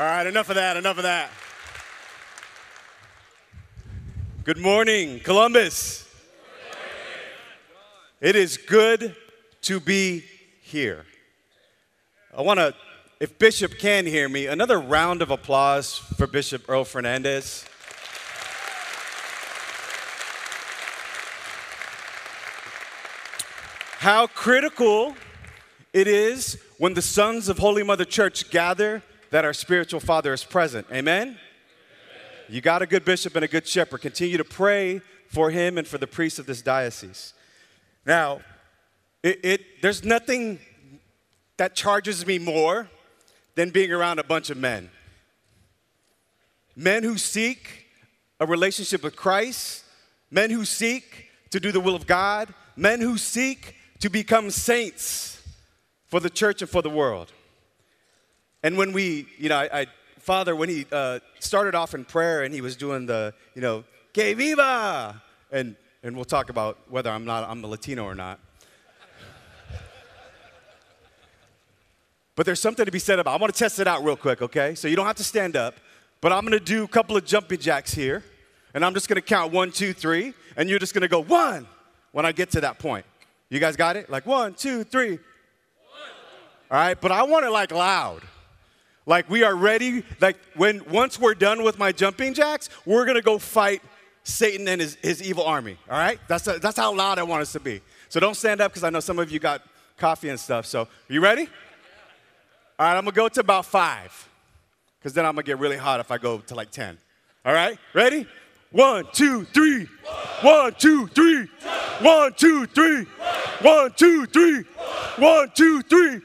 All right, enough of that, enough of that. Good morning, Columbus. It is good to be here. I want to, if Bishop can hear me, another round of applause for Bishop Earl Fernandez. How critical it is when the sons of Holy Mother Church gather that our spiritual father is present. Amen? Amen? You got a good bishop and a good shepherd. Continue to pray for him and for the priests of this diocese. Now, it, it, there's nothing that charges me more than being around a bunch of men. Men who seek a relationship with Christ, men who seek to do the will of God, men who seek to become saints for the church and for the world. And when we, you know, I, I Father, when he uh, started off in prayer and he was doing the, you know, que viva, and, and we'll talk about whether I'm not, I'm a Latino or not. but there's something to be said about, I want to test it out real quick, okay? So you don't have to stand up, but I'm going to do a couple of jumping jacks here, and I'm just going to count one, two, three, and you're just going to go one when I get to that point. You guys got it? Like one, two, three. All right, but I want it like loud. Like we are ready. Like when once we're done with my jumping jacks, we're gonna go fight Satan and his, his evil army. All right? That's, a, that's how loud I want us to be. So don't stand up because I know some of you got coffee and stuff. So, you ready? All right, I'm gonna go to about five because then I'm gonna get really hot if I go to like 10. All right? Ready? One, two, three. One, two, three. One, two, three. One, two, three. One, two, three.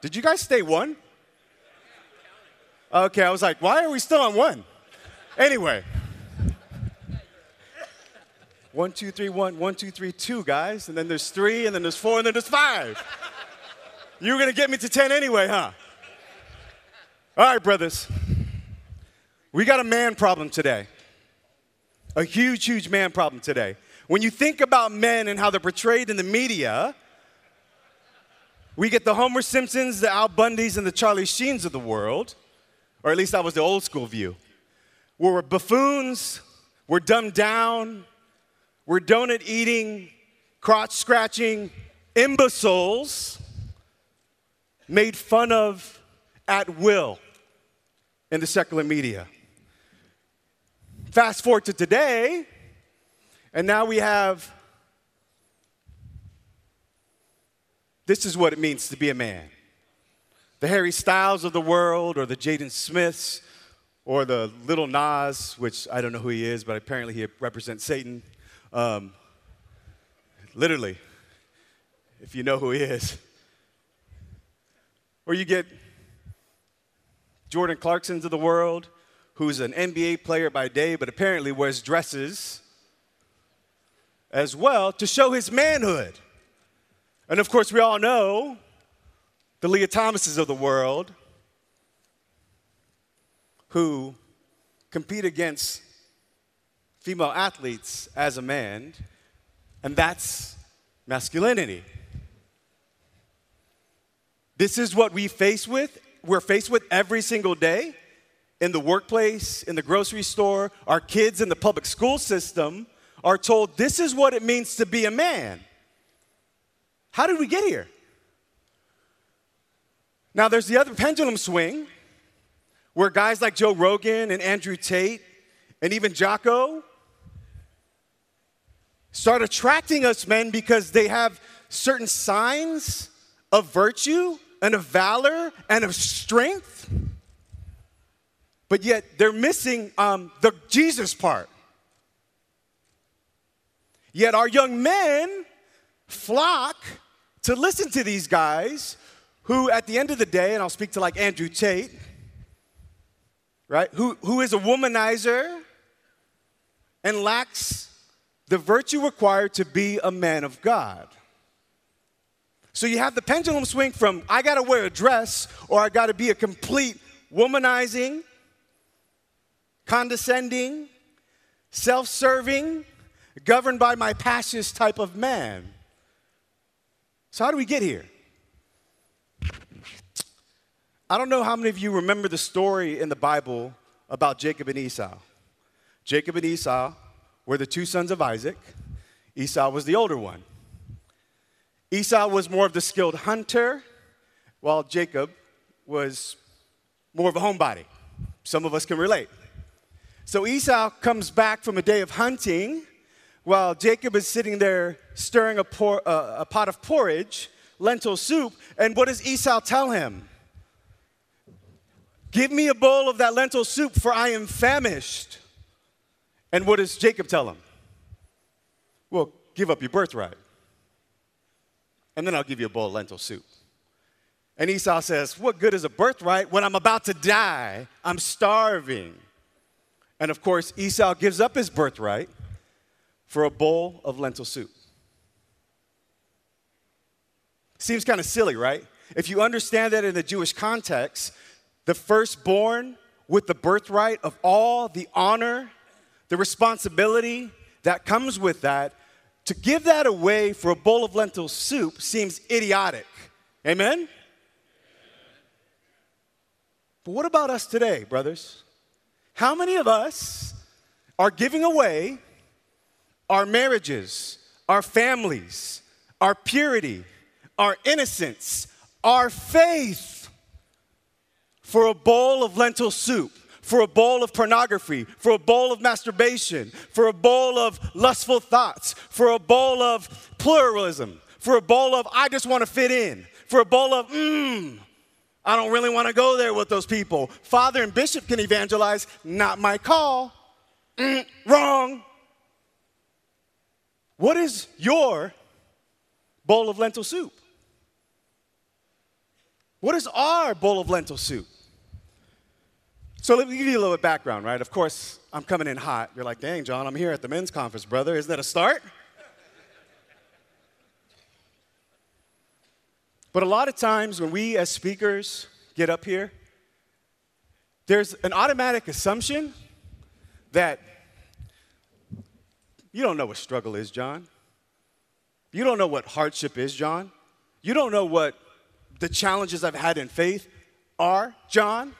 Did you guys stay one? Okay, I was like, why are we still on one? Anyway. One, two, three, one, one, two, three, two, guys. And then there's three, and then there's four, and then there's five. You were gonna get me to 10 anyway, huh? All right, brothers. We got a man problem today. A huge, huge man problem today. When you think about men and how they're portrayed in the media, we get the Homer Simpsons, the Al Bundys, and the Charlie Sheens of the world, or at least that was the old school view, we're buffoons, we're dumbed down, we're donut eating, crotch scratching imbeciles made fun of at will in the secular media. Fast forward to today, and now we have this is what it means to be a man. The Harry Styles of the world, or the Jaden Smiths, or the Lil Nas, which I don't know who he is, but apparently he represents Satan. Um, literally, if you know who he is. Or you get Jordan Clarksons of the world, who's an NBA player by day, but apparently wears dresses as well to show his manhood. And of course, we all know the Lia Thomases of the world who compete against female athletes as a man, and that's masculinity. This is what we face with, we're faced with every single day in the workplace, in the grocery store, our kids in the public school system are told this is what it means to be a man. How did we get here? Now, there's the other pendulum swing where guys like Joe Rogan and Andrew Tate and even Jocko start attracting us men because they have certain signs of virtue and of valor and of strength, but yet they're missing um, the Jesus part. Yet our young men flock to listen to these guys who, at the end of the day, and I'll speak to like Andrew Tate, right, who, who is a womanizer and lacks the virtue required to be a man of God. So you have the pendulum swing from I gotta wear a dress or I gotta be a complete womanizing, condescending, self serving, governed by my passions type of man. So, how do we get here? I don't know how many of you remember the story in the Bible about Jacob and Esau. Jacob and Esau were the two sons of Isaac. Esau was the older one. Esau was more of the skilled hunter, while Jacob was more of a homebody. Some of us can relate. So Esau comes back from a day of hunting while Jacob is sitting there stirring a, por- uh, a pot of porridge, lentil soup. And what does Esau tell him? Give me a bowl of that lentil soup, for I am famished. And what does Jacob tell him? Well, give up your birthright. And then I'll give you a bowl of lentil soup. And Esau says, What good is a birthright when I'm about to die? I'm starving. And of course, Esau gives up his birthright for a bowl of lentil soup. Seems kind of silly, right? If you understand that in the Jewish context, the firstborn with the birthright of all the honor, the responsibility that comes with that, to give that away for a bowl of lentil soup seems idiotic. Amen? But what about us today, brothers? How many of us are giving away our marriages, our families, our purity, our innocence, our faith for a bowl of lentil soup, for a bowl of pornography, for a bowl of masturbation, for a bowl of lustful thoughts, for a bowl of pluralism, for a bowl of I just want to fit in, for a bowl of mmm. I don't really want to go there with those people. Father and bishop can evangelize, not my call. Mm, wrong. What is your bowl of lentil soup? What is our bowl of lentil soup? So let me give you a little bit background, right? Of course, I'm coming in hot. You're like, dang, John, I'm here at the men's conference, brother. Isn't that a start? But a lot of times when we as speakers get up here, there's an automatic assumption that you don't know what struggle is, John. You don't know what hardship is, John. You don't know what the challenges I've had in faith are, John.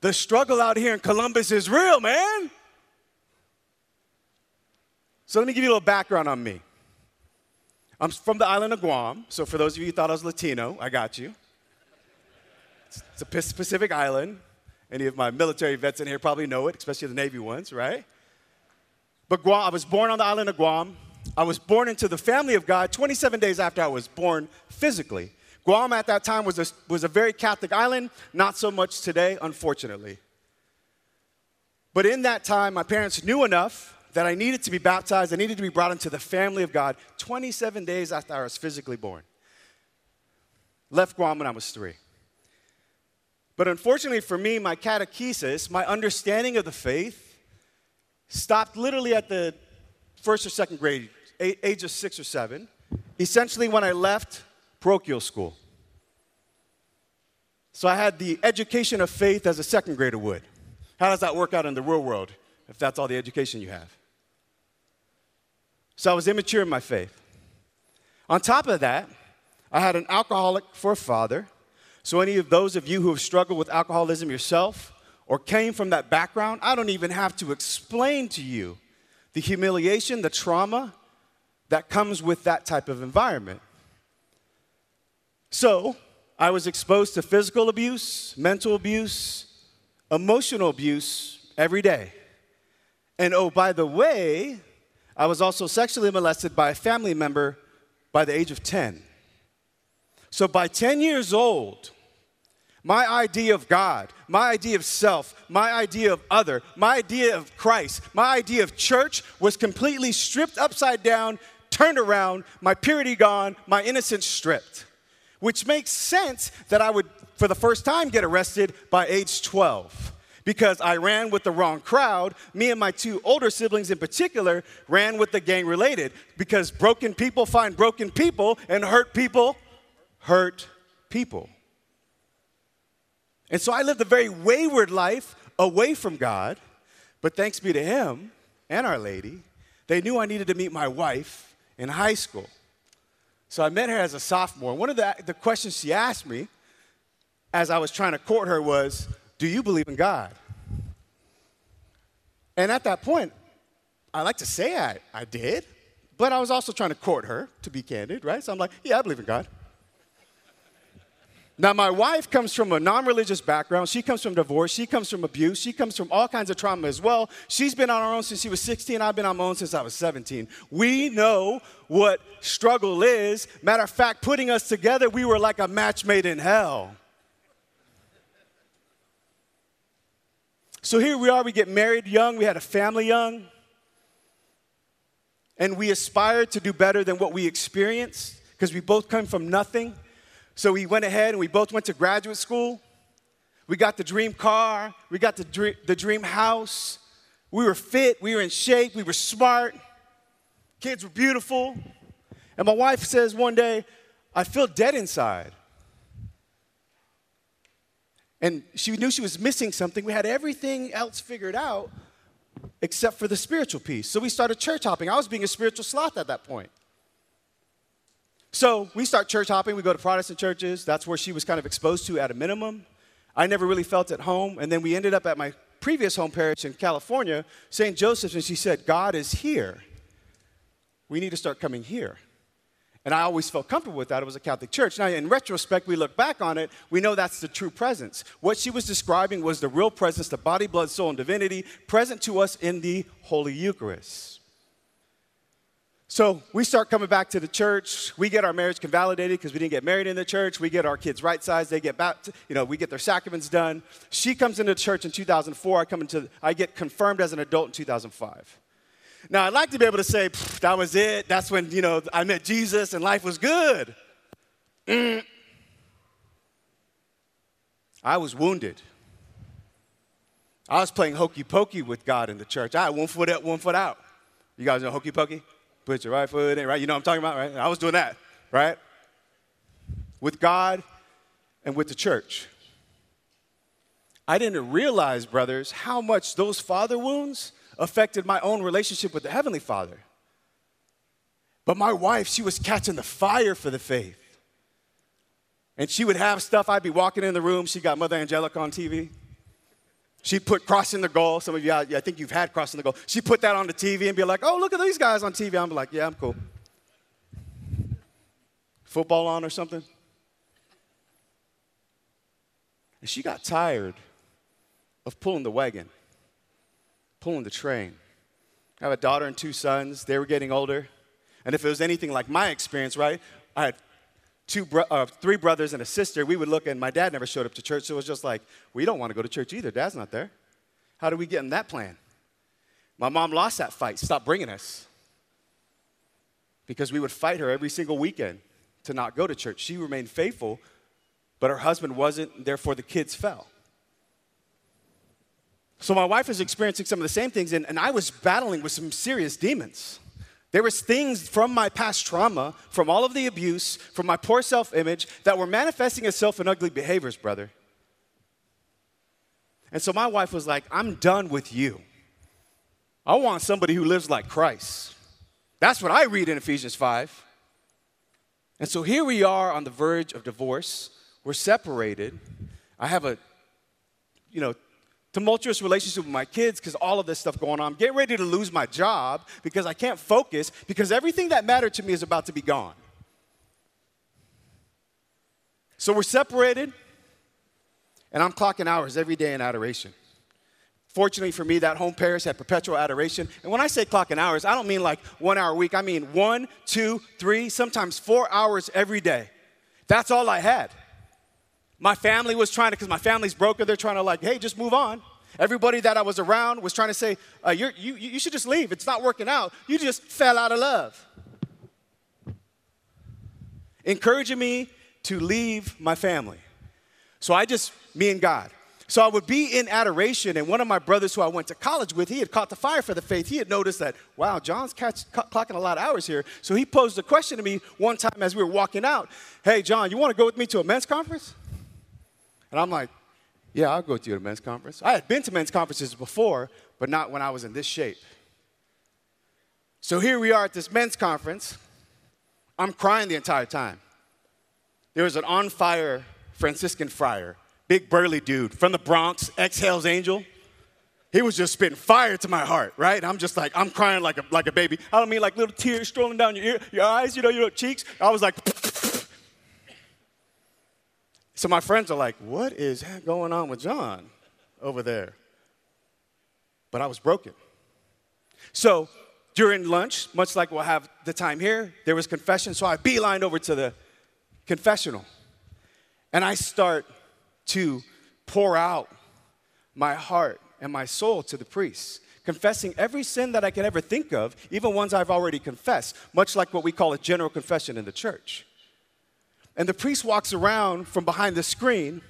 The struggle out here in Columbus is real, man. So let me give you a little background on me. I'm from the island of Guam, so for those of you who thought I was Latino, I got you. It's a Pacific island. Any of my military vets in here probably know it, especially the Navy ones, right? But Guam, I was born on the island of Guam. I was born into the family of God 27 days after I was born physically. Guam at that time was a, was a very Catholic island, not so much today, unfortunately. But in that time, my parents knew enough that I needed to be baptized, I needed to be brought into the family of God 27 days after I was physically born. Left Guam when I was three. But unfortunately for me, my catechesis, my understanding of the faith, stopped literally at the first or second grade, age of six or seven, essentially when I left parochial school. So I had the education of faith as a second grader would. How does that work out in the real world if that's all the education you have? So I was immature in my faith. On top of that, I had an alcoholic for a father. So, any of those of you who have struggled with alcoholism yourself, or came from that background, I don't even have to explain to you the humiliation, the trauma that comes with that type of environment. So, I was exposed to physical abuse, mental abuse, emotional abuse every day. And oh, by the way, I was also sexually molested by a family member by the age of 10. So, by 10 years old, my idea of God, my idea of self, my idea of other, my idea of Christ, my idea of church was completely stripped upside down, turned around, my purity gone, my innocence stripped. Which makes sense that I would, for the first time, get arrested by age 12 because I ran with the wrong crowd. Me and my two older siblings, in particular, ran with the gang related because broken people find broken people and hurt people hurt people. And so I lived a very wayward life away from God, but thanks be to Him and Our Lady, they knew I needed to meet my wife in high school. So I met her as a sophomore. One of the, the questions she asked me as I was trying to court her was, Do you believe in God? And at that point, I like to say I, I did, but I was also trying to court her, to be candid, right? So I'm like, Yeah, I believe in God. Now, my wife comes from a non religious background. She comes from divorce. She comes from abuse. She comes from all kinds of trauma as well. She's been on her own since she was 16. I've been on my own since I was 17. We know what struggle is. Matter of fact, putting us together, we were like a match made in hell. So here we are, we get married young, we had a family young, and we aspire to do better than what we experienced because we both come from nothing. So we went ahead and we both went to graduate school. We got the dream car, we got the dream, the dream house. We were fit, we were in shape, we were smart. Kids were beautiful. And my wife says one day, I feel dead inside. And she knew she was missing something. We had everything else figured out except for the spiritual piece. So we started church hopping. I was being a spiritual sloth at that point. So we start church hopping. We go to Protestant churches. That's where she was kind of exposed to at a minimum. I never really felt at home. And then we ended up at my previous home parish in California, St. Joseph's, and she said, God is here. We need to start coming here. And I always felt comfortable with that. It was a Catholic church. Now, in retrospect, we look back on it, we know that's the true presence. What she was describing was the real presence, the body, blood, soul, and divinity present to us in the Holy Eucharist. So we start coming back to the church. We get our marriage convalidated because we didn't get married in the church. We get our kids right sized. They get baptized. You know, we get their sacraments done. She comes into the church in 2004. I come into. I get confirmed as an adult in 2005. Now I'd like to be able to say that was it. That's when you know I met Jesus and life was good. Mm. I was wounded. I was playing hokey pokey with God in the church. I had one foot up, one foot out. You guys know hokey pokey? Put your right foot in, right? You know what I'm talking about, right? I was doing that, right? With God and with the church. I didn't realize, brothers, how much those father wounds affected my own relationship with the Heavenly Father. But my wife, she was catching the fire for the faith. And she would have stuff, I'd be walking in the room, she got Mother Angelica on TV. She put Crossing the Goal. Some of you, I think you've had Crossing the Goal. She put that on the TV and be like, oh, look at these guys on TV. I'm like, yeah, I'm cool. Football on or something. And she got tired of pulling the wagon, pulling the train. I have a daughter and two sons. They were getting older. And if it was anything like my experience, right, I had two bro- uh, three brothers and a sister, we would look, and my dad never showed up to church, so it was just like, we don't want to go to church either. Dad's not there. How do we get in that plan? My mom lost that fight, stopped bringing us. Because we would fight her every single weekend to not go to church. She remained faithful, but her husband wasn't, therefore the kids fell. So my wife was experiencing some of the same things, and, and I was battling with some serious demons. There was things from my past trauma, from all of the abuse, from my poor self-image that were manifesting itself in ugly behaviors, brother. And so my wife was like, "I'm done with you. I want somebody who lives like Christ." That's what I read in Ephesians 5. And so here we are on the verge of divorce. We're separated. I have a you know, tumultuous relationship with my kids because all of this stuff going on. I'm getting ready to lose my job because I can't focus because everything that mattered to me is about to be gone. So we're separated, and I'm clocking hours every day in adoration. Fortunately for me, that home parish had perpetual adoration. And when I say clocking hours, I don't mean like one hour a week. I mean one, two, three, sometimes four hours every day. That's all I had. My family was trying to, because my family's broken, they're trying to like, hey, just move on. Everybody that I was around was trying to say, uh, you you, should just leave. It's not working out. You just fell out of love. Encouraging me to leave my family. So I just, me and God. So I would be in adoration, and one of my brothers who I went to college with, he had caught the fire for the faith. He had noticed that, wow, John's catch, clocking a lot of hours here. So he posed a question to me one time as we were walking out Hey, John, you want to go with me to a men's conference? And I'm like, yeah, I'll go to a men's conference. I had been to men's conferences before, but not when I was in this shape. So here we are at this men's conference. I'm crying the entire time. There was an on fire Franciscan friar, big burly dude from the Bronx, ex Hell's Angel. He was just spitting fire to my heart, right? I'm just like, I'm crying like a, like a baby. I don't mean like little tears strolling down your ear, your eyes, you know, your cheeks. I was like, so my friends are like, what is going on with John over there? But I was broken. So during lunch, much like we'll have the time here, there was confession. So I beeline over to the confessional. And I start to pour out my heart and my soul to the priest, confessing every sin that I can ever think of, even ones I've already confessed, much like what we call a general confession in the church. And the priest walks around from behind the screen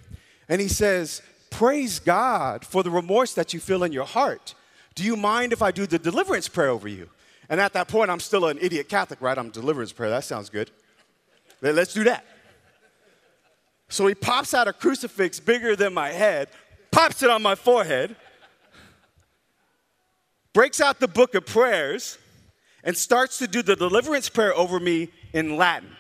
and he says, Praise God for the remorse that you feel in your heart. Do you mind if I do the deliverance prayer over you? And at that point, I'm still an idiot Catholic, right? I'm deliverance prayer. That sounds good. Let's do that. So he pops out a crucifix bigger than my head, pops it on my forehead, breaks out the book of prayers, and starts to do the deliverance prayer over me in Latin.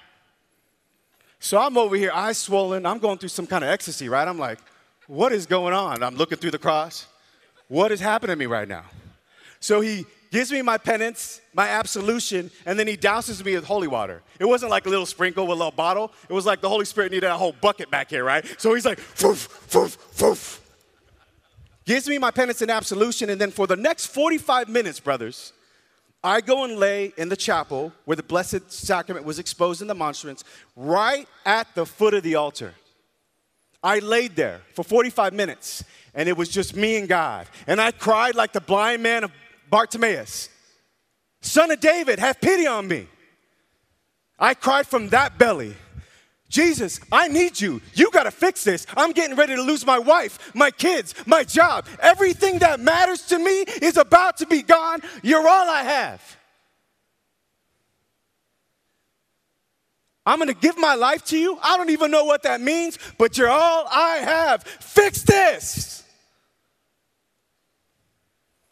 So I'm over here, eyes swollen. I'm going through some kind of ecstasy, right? I'm like, what is going on? I'm looking through the cross. What is happening to me right now? So he gives me my penance, my absolution, and then he douses me with holy water. It wasn't like a little sprinkle with a little bottle. It was like the Holy Spirit needed a whole bucket back here, right? So he's like, foof, foof, foof. Gives me my penance and absolution, and then for the next 45 minutes, brothers, I go and lay in the chapel where the Blessed Sacrament was exposed in the monstrance, right at the foot of the altar. I laid there for 45 minutes, and it was just me and God. And I cried like the blind man of Bartimaeus, Son of David, have pity on me. I cried from that belly. Jesus, I need you. You got to fix this. I'm getting ready to lose my wife, my kids, my job. Everything that matters to me is about to be gone. You're all I have. I'm going to give my life to you. I don't even know what that means, but you're all I have. Fix this.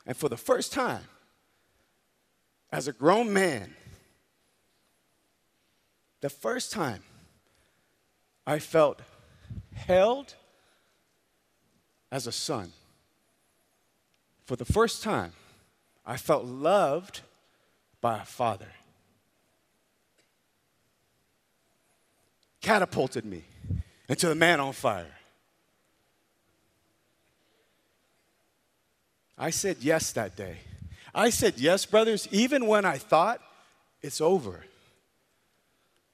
And for the first time, as a grown man, the first time I felt held as a son. For the first time, I felt loved by a father. Catapulted me into the man on fire. I said yes that day. I said yes, brothers, even when I thought it's over.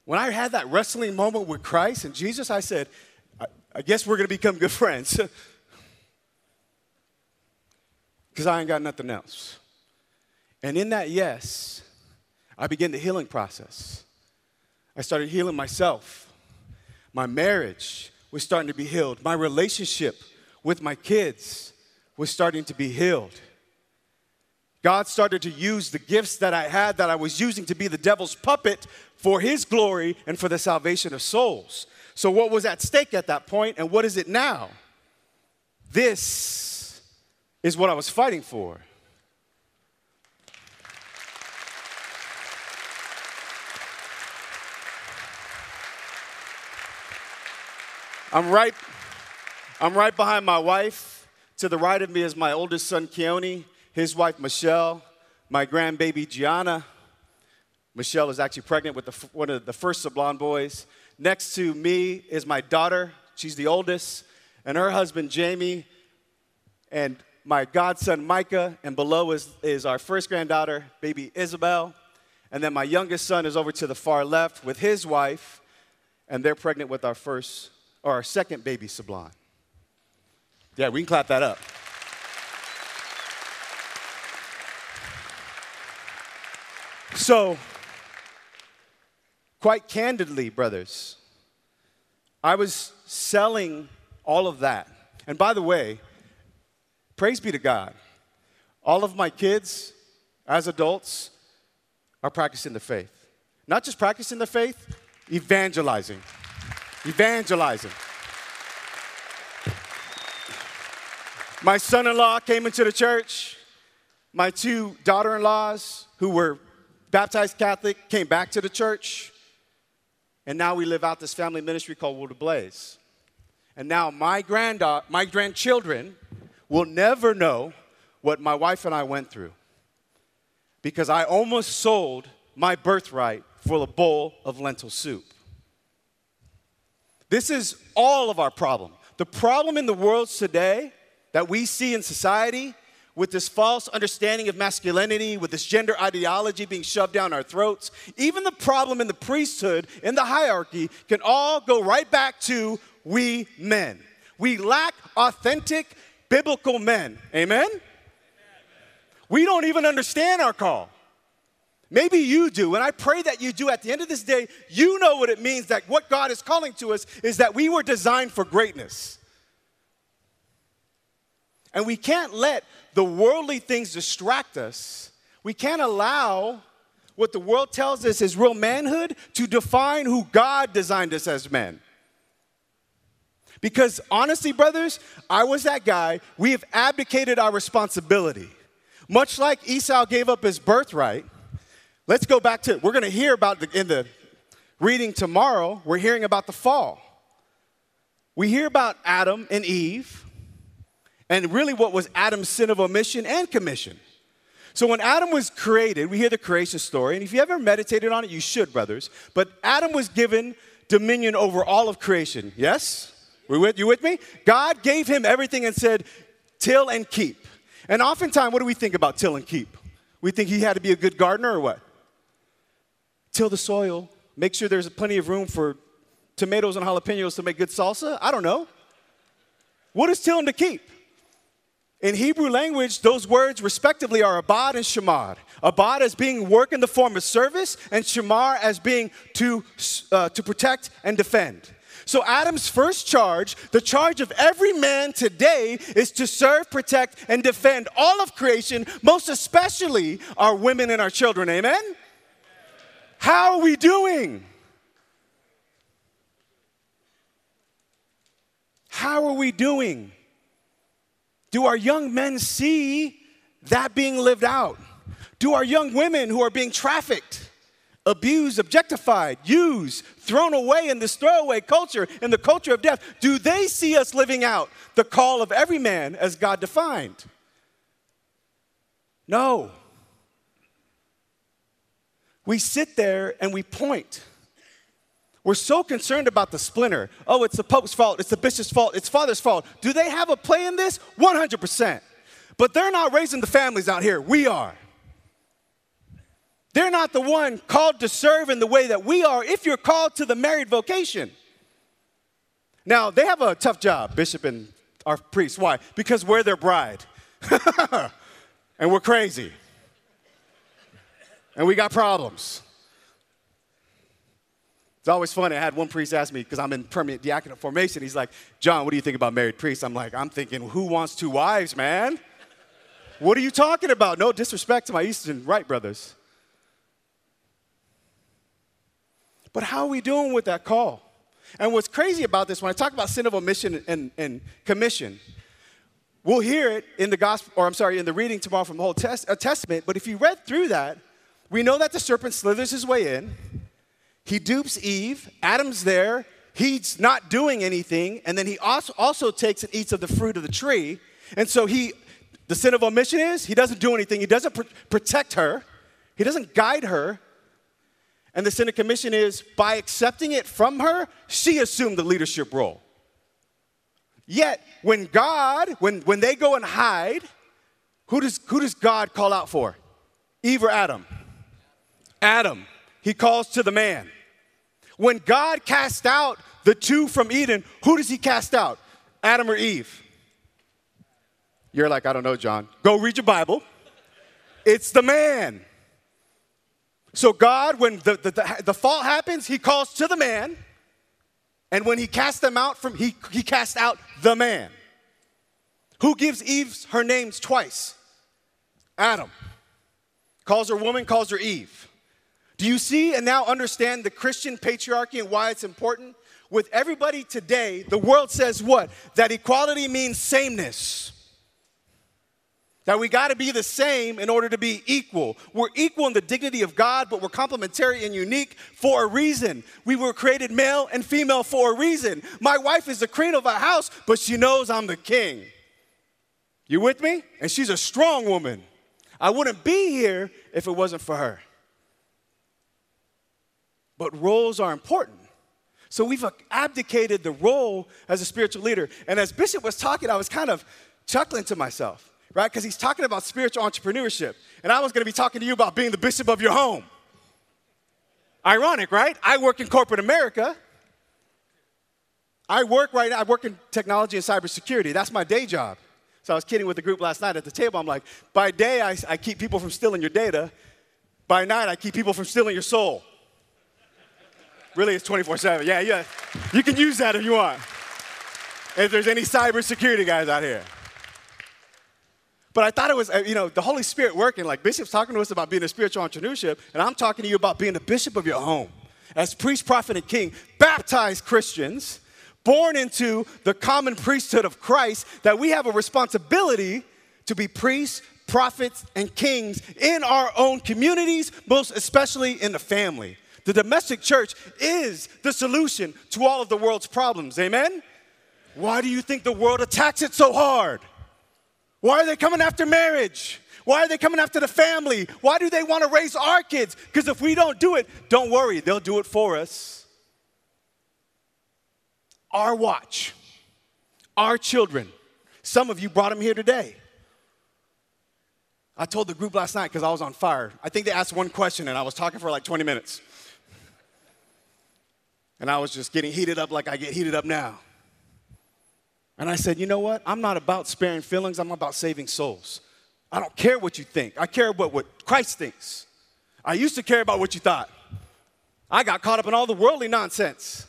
When I had that wrestling moment with Christ and Jesus, I said, I, I guess we're going to become good friends. Because I ain't got nothing else. And in that yes, I began the healing process. I started healing myself. My marriage was starting to be healed. My relationship with my kids was starting to be healed. God started to use the gifts that I had that I was using to be the devil's puppet for his glory and for the salvation of souls. So, what was at stake at that point, and what is it now? This is what I was fighting for. I'm right, I'm right behind my wife. To the right of me is my oldest son, Keone, his wife, Michelle, my grandbaby, Gianna. Michelle is actually pregnant with the, one of the first Sablan boys. Next to me is my daughter. She's the oldest. And her husband, Jamie. And my godson, Micah. And below is, is our first granddaughter, baby Isabel. And then my youngest son is over to the far left with his wife. And they're pregnant with our first, or our second baby, Sablan. Yeah, we can clap that up. So, quite candidly, brothers, I was selling all of that. And by the way, praise be to God, all of my kids, as adults, are practicing the faith. Not just practicing the faith, evangelizing. Evangelizing. My son in law came into the church. My two daughter in laws, who were baptized Catholic, came back to the church. And now we live out this family ministry called World Blaze. And now my, granda- my grandchildren will never know what my wife and I went through because I almost sold my birthright for a bowl of lentil soup. This is all of our problem. The problem in the world today that we see in society with this false understanding of masculinity, with this gender ideology being shoved down our throats, even the problem in the priesthood, in the hierarchy, can all go right back to we men. We lack authentic biblical men. Amen? We don't even understand our call. Maybe you do, and I pray that you do. At the end of this day, you know what it means that what God is calling to us is that we were designed for greatness. And we can't let the worldly things distract us. We can't allow what the world tells us is real manhood to define who God designed us as men. Because honestly, brothers, I was that guy. We have abdicated our responsibility. Much like Esau gave up his birthright, let's go back to, we're going to hear about the, in the reading tomorrow, we're hearing about the fall. We hear about Adam and Eve and really what was Adam's sin of omission and commission. So when Adam was created, we hear the creation story, and if you ever meditated on it, you should, brothers. But Adam was given dominion over all of creation. Yes? We with you with me? God gave him everything and said, till and keep. And oftentimes, what do we think about till and keep? We think he had to be a good gardener or what? Till the soil, make sure there's plenty of room for tomatoes and jalapenos to make good salsa. I don't know. What is till and to keep? In Hebrew language, those words respectively are abad and shamar. Abad as being work in the form of service, and shamar as being to, uh, to protect and defend. So, Adam's first charge, the charge of every man today, is to serve, protect, and defend all of creation, most especially our women and our children. Amen? How are we doing? How are we doing? Do our young men see that being lived out? Do our young women who are being trafficked, abused, objectified, used, thrown away in this throwaway culture, in the culture of death, do they see us living out the call of every man as God defined? No. We sit there and we point. We're so concerned about the splinter. Oh, it's the Pope's fault, it's the bishop's fault, it's father's fault. Do they have a play in this? 100%. But they're not raising the families out here. We are. They're not the one called to serve in the way that we are if you're called to the married vocation. Now, they have a tough job, bishop and our priest. Why? Because we're their bride. and we're crazy. And we got problems. It's always funny. I had one priest ask me, because I'm in permanent diaconate formation, he's like, John, what do you think about married priests? I'm like, I'm thinking, who wants two wives, man? What are you talking about? No disrespect to my Eastern Rite brothers. But how are we doing with that call? And what's crazy about this, when I talk about sin of omission and, and commission, we'll hear it in the gospel, or I'm sorry, in the reading tomorrow from the whole Test, uh, Testament. But if you read through that, we know that the serpent slithers his way in. He dupes Eve. Adam's there. He's not doing anything. And then he also, also takes and eats of the fruit of the tree. And so he, the sin of omission is he doesn't do anything. He doesn't pr- protect her. He doesn't guide her. And the sin of commission is by accepting it from her, she assumed the leadership role. Yet, when God, when, when they go and hide, who does, who does God call out for? Eve or Adam? Adam. He calls to the man. When God cast out the two from Eden, who does he cast out? Adam or Eve? You're like, I don't know, John. Go read your Bible. It's the man. So, God, when the, the, the, the fault happens, he calls to the man. And when he casts them out from, he, he casts out the man. Who gives Eve her names twice? Adam. Calls her woman, calls her Eve. Do you see and now understand the Christian patriarchy and why it's important? With everybody today, the world says what? That equality means sameness. That we got to be the same in order to be equal. We're equal in the dignity of God, but we're complementary and unique for a reason. We were created male and female for a reason. My wife is the queen of our house, but she knows I'm the king. You with me? And she's a strong woman. I wouldn't be here if it wasn't for her. But roles are important. So we've abdicated the role as a spiritual leader. And as Bishop was talking, I was kind of chuckling to myself, right? Because he's talking about spiritual entrepreneurship. And I was going to be talking to you about being the bishop of your home. Ironic, right? I work in corporate America. I work right now, I work in technology and cybersecurity. That's my day job. So I was kidding with the group last night at the table. I'm like, by day, I, I keep people from stealing your data. By night, I keep people from stealing your soul. Really, it's 24 7. Yeah, yeah. You can use that if you want. If there's any cybersecurity guys out here. But I thought it was, uh, you know, the Holy Spirit working. Like Bishop's talking to us about being a spiritual entrepreneurship, and I'm talking to you about being a bishop of your home. As priest, prophet, and king, baptized Christians, born into the common priesthood of Christ, that we have a responsibility to be priests, prophets, and kings in our own communities, most especially in the family. The domestic church is the solution to all of the world's problems. Amen? Why do you think the world attacks it so hard? Why are they coming after marriage? Why are they coming after the family? Why do they want to raise our kids? Because if we don't do it, don't worry, they'll do it for us. Our watch, our children. Some of you brought them here today. I told the group last night because I was on fire. I think they asked one question and I was talking for like 20 minutes. And I was just getting heated up like I get heated up now. And I said, you know what? I'm not about sparing feelings, I'm about saving souls. I don't care what you think, I care about what Christ thinks. I used to care about what you thought. I got caught up in all the worldly nonsense,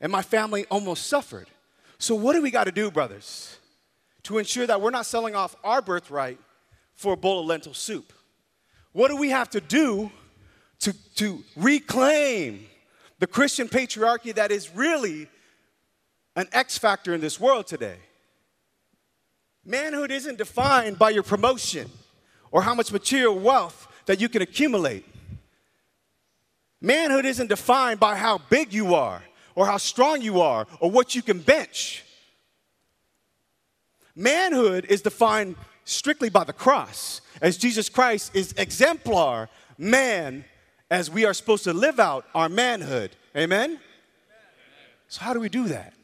and my family almost suffered. So, what do we got to do, brothers, to ensure that we're not selling off our birthright for a bowl of lentil soup? What do we have to do to, to reclaim the Christian patriarchy that is really an X factor in this world today. Manhood isn't defined by your promotion or how much material wealth that you can accumulate. Manhood isn't defined by how big you are or how strong you are or what you can bench. Manhood is defined strictly by the cross, as Jesus Christ is exemplar man as we are supposed to live out our manhood. Amen? Amen? So, how do we do that?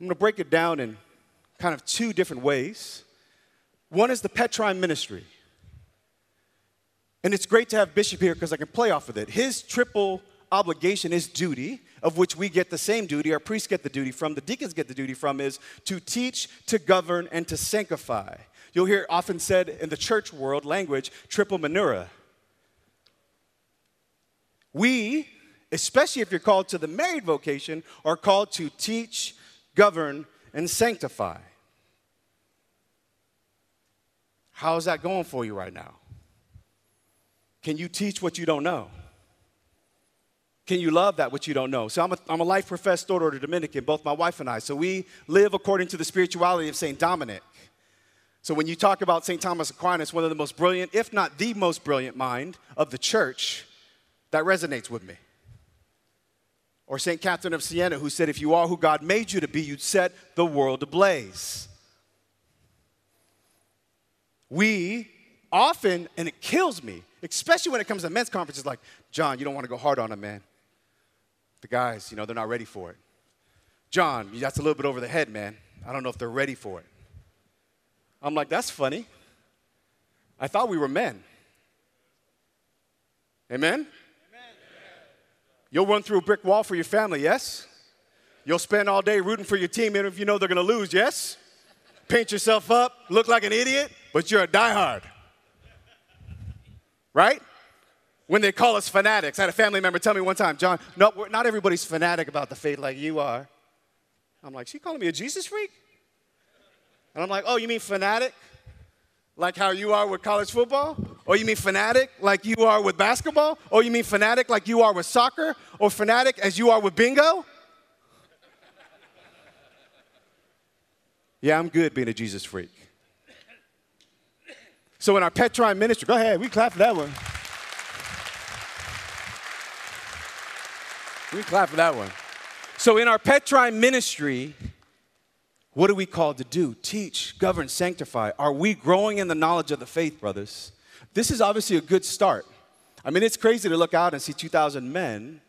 I'm going to break it down in kind of two different ways. One is the Petrine ministry. And it's great to have Bishop here because I can play off of it. His triple obligation is duty, of which we get the same duty, our priests get the duty from, the deacons get the duty from, is to teach, to govern, and to sanctify. You'll hear often said in the church world language, triple munera. We, especially if you're called to the married vocation, are called to teach, govern, and sanctify. How's that going for you right now? Can you teach what you don't know? Can you love that which you don't know? So I'm a, I'm a life professed third-order Dominican, both my wife and I. So we live according to the spirituality of St. Dominic. So when you talk about St. Thomas Aquinas, one of the most brilliant, if not the most brilliant mind of the church, that resonates with me. Or St. Catherine of Siena, who said, If you are who God made you to be, you'd set the world ablaze. We often, and it kills me, especially when it comes to men's conferences, like, John, you don't want to go hard on a man. The guys, you know, they're not ready for it. John, that's a little bit over the head, man. I don't know if they're ready for it. I'm like, that's funny. I thought we were men. Amen? You'll run through a brick wall for your family, yes? You'll spend all day rooting for your team, even if you know they're gonna lose, yes? Paint yourself up, look like an idiot, but you're a diehard. Right? When they call us fanatics. I had a family member tell me one time, John, no, not everybody's fanatic about the faith like you are. I'm like, she calling me a Jesus freak? And I'm like, oh, you mean fanatic? Like how you are with college football? Or you mean fanatic like you are with basketball? Or you mean fanatic like you are with soccer? Or fanatic as you are with bingo? Yeah, I'm good being a Jesus freak. So in our Petrine ministry, go ahead, we clap for that one. We clap for that one. So in our Petrine ministry, what are we called to do? Teach, govern, sanctify. Are we growing in the knowledge of the faith, brothers? This is obviously a good start. I mean, it's crazy to look out and see 2,000 men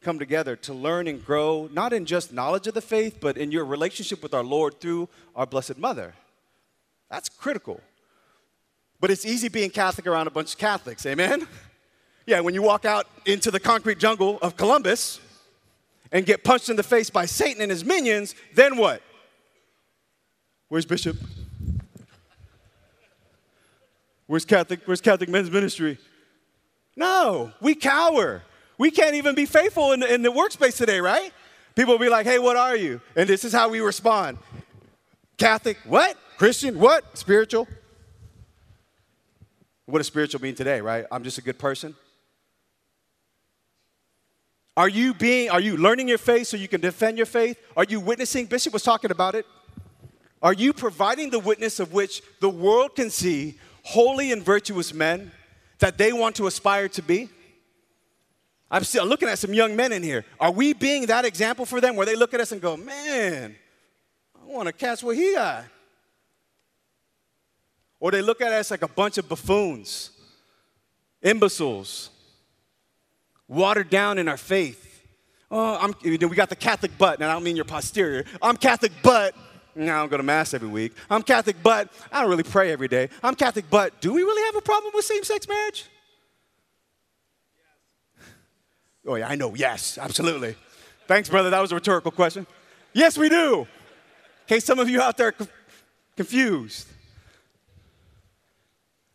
come together to learn and grow, not in just knowledge of the faith, but in your relationship with our Lord through our Blessed Mother. That's critical. But it's easy being Catholic around a bunch of Catholics, amen? Yeah, when you walk out into the concrete jungle of Columbus and get punched in the face by Satan and his minions, then what? Where's Bishop? Where's Catholic, where's Catholic men's ministry? No, we cower. We can't even be faithful in the, in the workspace today, right? People will be like, hey, what are you? And this is how we respond Catholic, what? Christian, what? Spiritual? What does spiritual mean today, right? I'm just a good person. Are you being, are you learning your faith so you can defend your faith? Are you witnessing? Bishop was talking about it. Are you providing the witness of which the world can see holy and virtuous men that they want to aspire to be? I'm still looking at some young men in here. Are we being that example for them where they look at us and go, man, I want to catch what he got? Or they look at us like a bunch of buffoons, imbeciles, watered down in our faith. Oh, I'm, we got the Catholic butt, and I don't mean your posterior. I'm Catholic butt. I don't go to Mass every week. I'm Catholic, but I don't really pray every day. I'm Catholic, but do we really have a problem with same sex marriage? Yes. Oh, yeah, I know. Yes, absolutely. Thanks, brother. That was a rhetorical question. Yes, we do. In case some of you out there confused.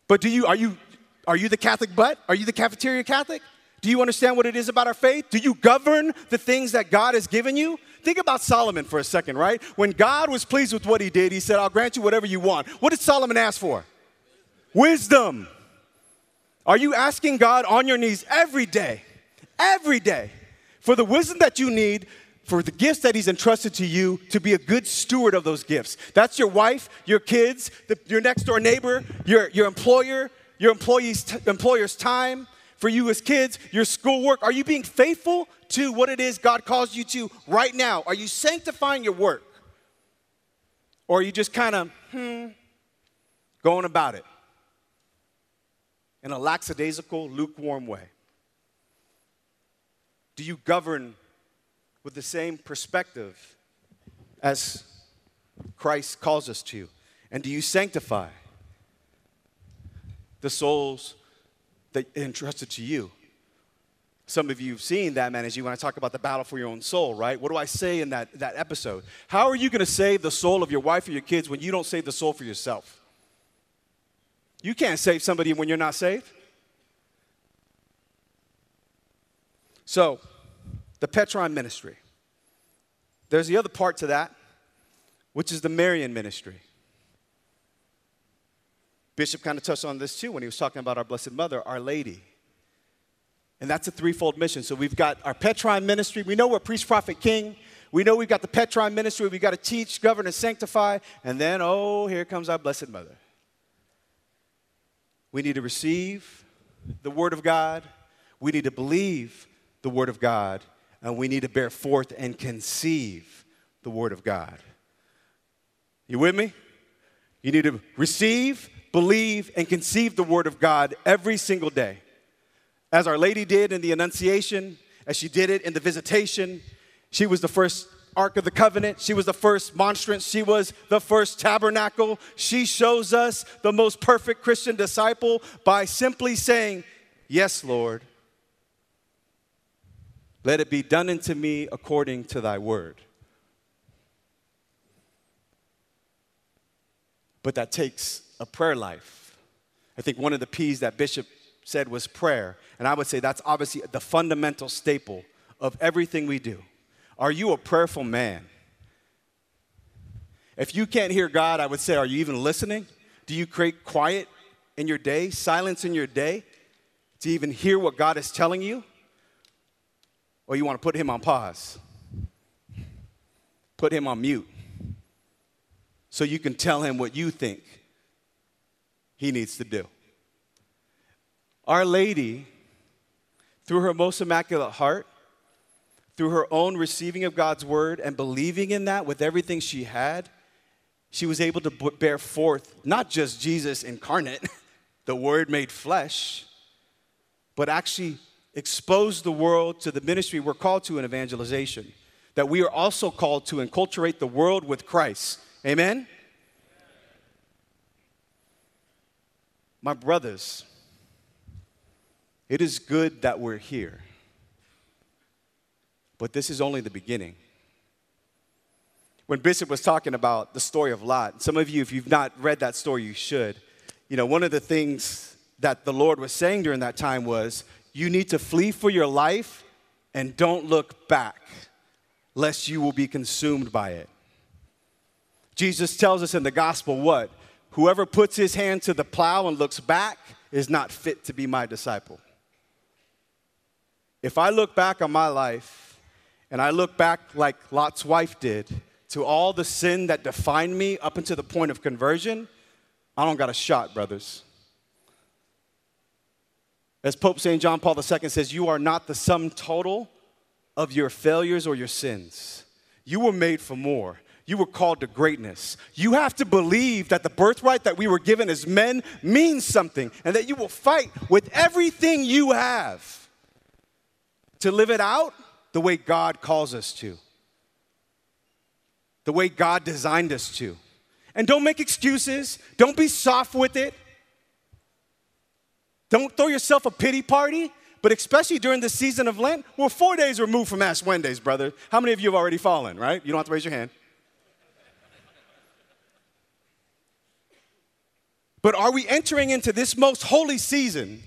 But do you, are you, are you the Catholic butt? Are you the cafeteria Catholic? Do you understand what it is about our faith? Do you govern the things that God has given you? Think about Solomon for a second, right? When God was pleased with what he did, he said, I'll grant you whatever you want. What did Solomon ask for? Wisdom. Are you asking God on your knees every day, every day, for the wisdom that you need for the gifts that he's entrusted to you to be a good steward of those gifts. That's your wife, your kids, the, your next door neighbor, your, your employer, your employee's t- employer's time, for you as kids, your schoolwork. Are you being faithful to what it is God calls you to right now? Are you sanctifying your work? Or are you just kind of, hmm, going about it in a lackadaisical, lukewarm way? Do you govern with the same perspective as Christ calls us to? And do you sanctify the souls that entrusted to you? Some of you have seen that, man, as you want to talk about the battle for your own soul, right? What do I say in that, that episode? How are you going to save the soul of your wife or your kids when you don't save the soul for yourself? You can't save somebody when you're not saved. So, the Petrine ministry. There's the other part to that, which is the Marian ministry. Bishop kind of touched on this too when he was talking about our Blessed Mother, Our Lady. And that's a threefold mission. So we've got our Petrine ministry. We know we're priest, prophet, king. We know we've got the Petrine ministry. We've got to teach, govern, and sanctify. And then, oh, here comes our Blessed Mother. We need to receive the Word of God. We need to believe the Word of God and we need to bear forth and conceive the Word of God. You with me? You need to receive, believe, and conceive the Word of God every single day. As Our Lady did in the Annunciation, as she did it in the Visitation, she was the first Ark of the Covenant. She was the first monstrance. She was the first tabernacle. She shows us the most perfect Christian disciple by simply saying, Yes, Lord, let it be done unto me according to thy word. But that takes a prayer life. I think one of the P's that Bishop said was prayer. And I would say that's obviously the fundamental staple of everything we do. Are you a prayerful man? If you can't hear God, I would say, are you even listening? Do you create quiet in your day, silence in your day to even hear what God is telling you? or you want to put him on pause, put him on mute, so you can tell him what you think he needs to do. Our Lady, through her most immaculate heart, through her own receiving of God's word and believing in that with everything she had, she was able to bear forth not just Jesus incarnate, the word made flesh, but actually expose the world to the ministry we're called to in evangelization. That we are also called to enculturate the world with Christ. Amen? My brothers, it is good that we're here. But this is only the beginning. When Bishop was talking about the story of Lot, some of you, if you've not read that story, you should. You know, one of the things that the Lord was saying during that time was, you need to flee for your life and don't look back, lest you will be consumed by it. Jesus tells us in the gospel what? Whoever puts his hand to the plow and looks back is not fit to be my disciple. If I look back on my life and I look back like Lot's wife did to all the sin that defined me up until the point of conversion, I don't got a shot, brothers. As Pope St. John Paul II says, you are not the sum total of your failures or your sins. You were made for more. You were called to greatness. You have to believe that the birthright that we were given as men means something and that you will fight with everything you have to live it out the way God calls us to, the way God designed us to. And don't make excuses, don't be soft with it. Don't throw yourself a pity party, but especially during the season of Lent, we're four days removed from Ash Wednesdays, brother. How many of you have already fallen, right? You don't have to raise your hand. But are we entering into this most holy season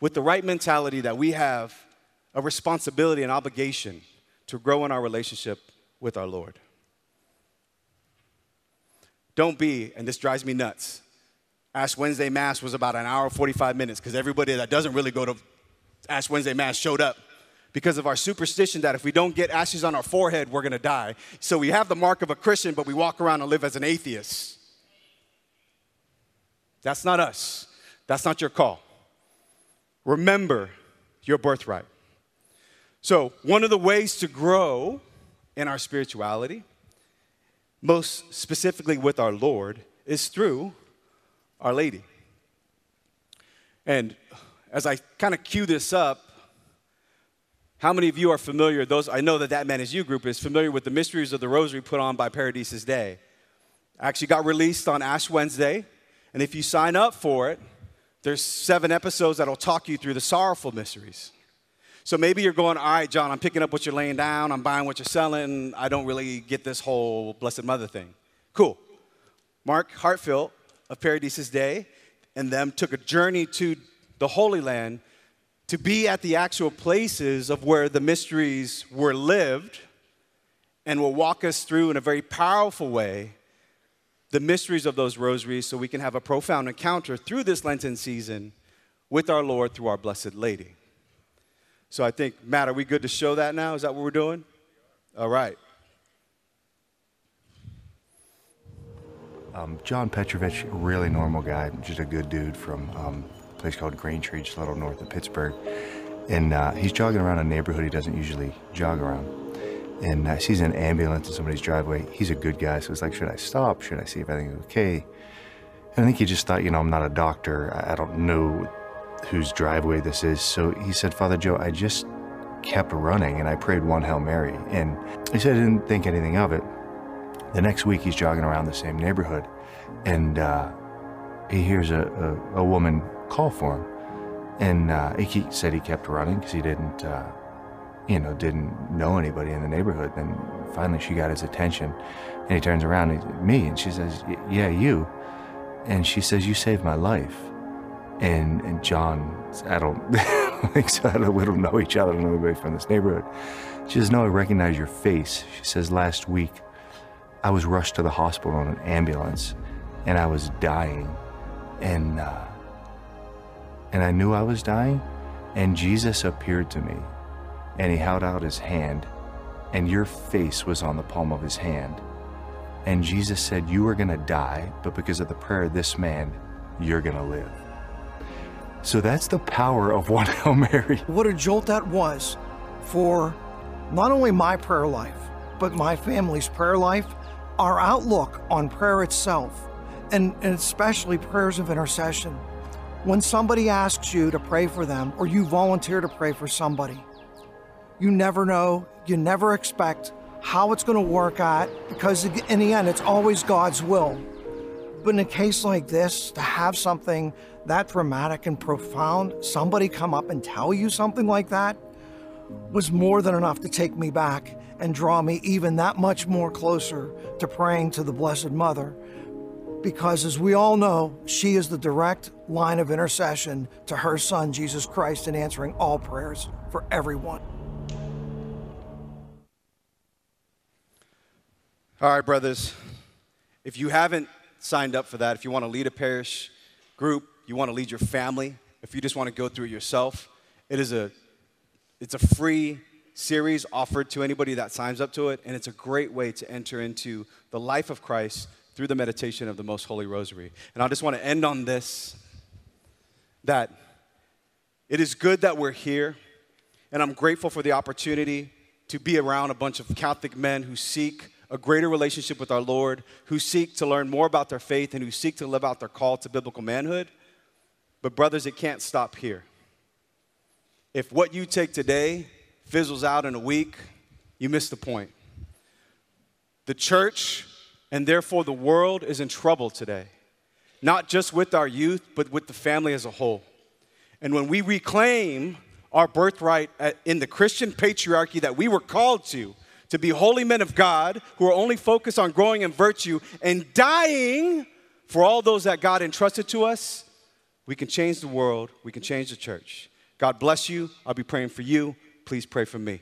with the right mentality that we have a responsibility and obligation to grow in our relationship with our Lord? Don't be, and this drives me nuts. Ash Wednesday Mass was about an hour 45 minutes because everybody that doesn't really go to Ash Wednesday Mass showed up because of our superstition that if we don't get ashes on our forehead, we're gonna die. So we have the mark of a Christian, but we walk around and live as an atheist. That's not us. That's not your call. Remember your birthright. So, one of the ways to grow in our spirituality, most specifically with our Lord, is through Our Lady. And as I kind of cue this up, how many of you are familiar, those I know that that man is you group is familiar with the mysteries of the rosary put on by Paradisus Dei. Actually got released on Ash Wednesday. And if you sign up for it, there's seven episodes that'll talk you through the sorrowful mysteries. So maybe you're going, all right, John, I'm picking up what you're laying down, I'm buying what you're selling, I don't really get this whole Blessed Mother thing. Cool. Mark Hartfield of Paradisus Dei and them took a journey to the Holy Land to be at the actual places of where the mysteries were lived and will walk us through in a very powerful way the mysteries of those rosaries so we can have a profound encounter through this Lenten season with our Lord through our Blessed Lady. So I think, Matt, are we good to show that now? Is that what we're doing? All right. Um, John Petrovich, really normal guy, just a good dude from um, a place called Green Tree, just a little north of Pittsburgh. And uh, he's jogging around a neighborhood he doesn't usually jog around and uh, sees an ambulance in somebody's driveway. He's a good guy, so it's like, should I stop? Should I see if everything's okay? And I think he just thought, you know, I'm not a doctor. I don't know whose driveway this is. So he said, Father Joe, I just kept running and I prayed one Hail Mary. And he said, I didn't think anything of it. The next week, he's jogging around the same neighborhood and uh, he hears a, a, a, woman call for him. And uh, he said he kept running because he didn't uh, you know, didn't know anybody in the neighborhood. Then finally she got his attention and he turns around and me and she says, yeah, you. And she says, you saved my life. And, and John, I don't think so. I don't, we don't know each other. I don't know anybody from this neighborhood. She says, no, I recognize your face. She says, last week I was rushed to the hospital in an ambulance and I was dying. And, uh, and I knew I was dying and Jesus appeared to me and he held out his hand, and your face was on the palm of his hand. And Jesus said, You are going to die, but because of the prayer of this man, you're going to live. So that's the power of one Hail Mary. What a jolt that was for not only my prayer life, but my family's prayer life, our outlook on prayer itself, and, and especially prayers of intercession. When somebody asks you to pray for them or you volunteer to pray for somebody, you never know, you never expect how it's going to work out because in the end, it's always God's will. But in a case like this, to have something that dramatic and profound, somebody come up and tell you something like that, was more than enough to take me back and draw me even that much more closer to praying to the Blessed Mother. Because as we all know, she is the direct line of intercession to her Son, Jesus Christ, in answering all prayers for everyone. All right, brothers. If you haven't signed up for that, if you want to lead a parish group, you want to lead your family, if you just want to go through it yourself, it is a it's a free series offered to anybody that signs up to it, and it's a great way to enter into the life of Christ through the meditation of the Most Holy Rosary. And I just want to end on this that it is good that we're here, and I'm grateful for the opportunity to be around a bunch of Catholic men who seek a greater relationship with our Lord, who seek to learn more about their faith, and who seek to live out their call to biblical manhood. But, brothers, it can't stop here. If what you take today fizzles out in a week, you miss the point. The church, and therefore the world, is in trouble today, not just with our youth, but with the family as a whole. And when we reclaim our birthright in the Christian patriarchy that we were called to, to be holy men of God who are only focused on growing in virtue and dying for all those that God entrusted to us, we can change the world, we can change the church. God bless you. I'll be praying for you. Please pray for me.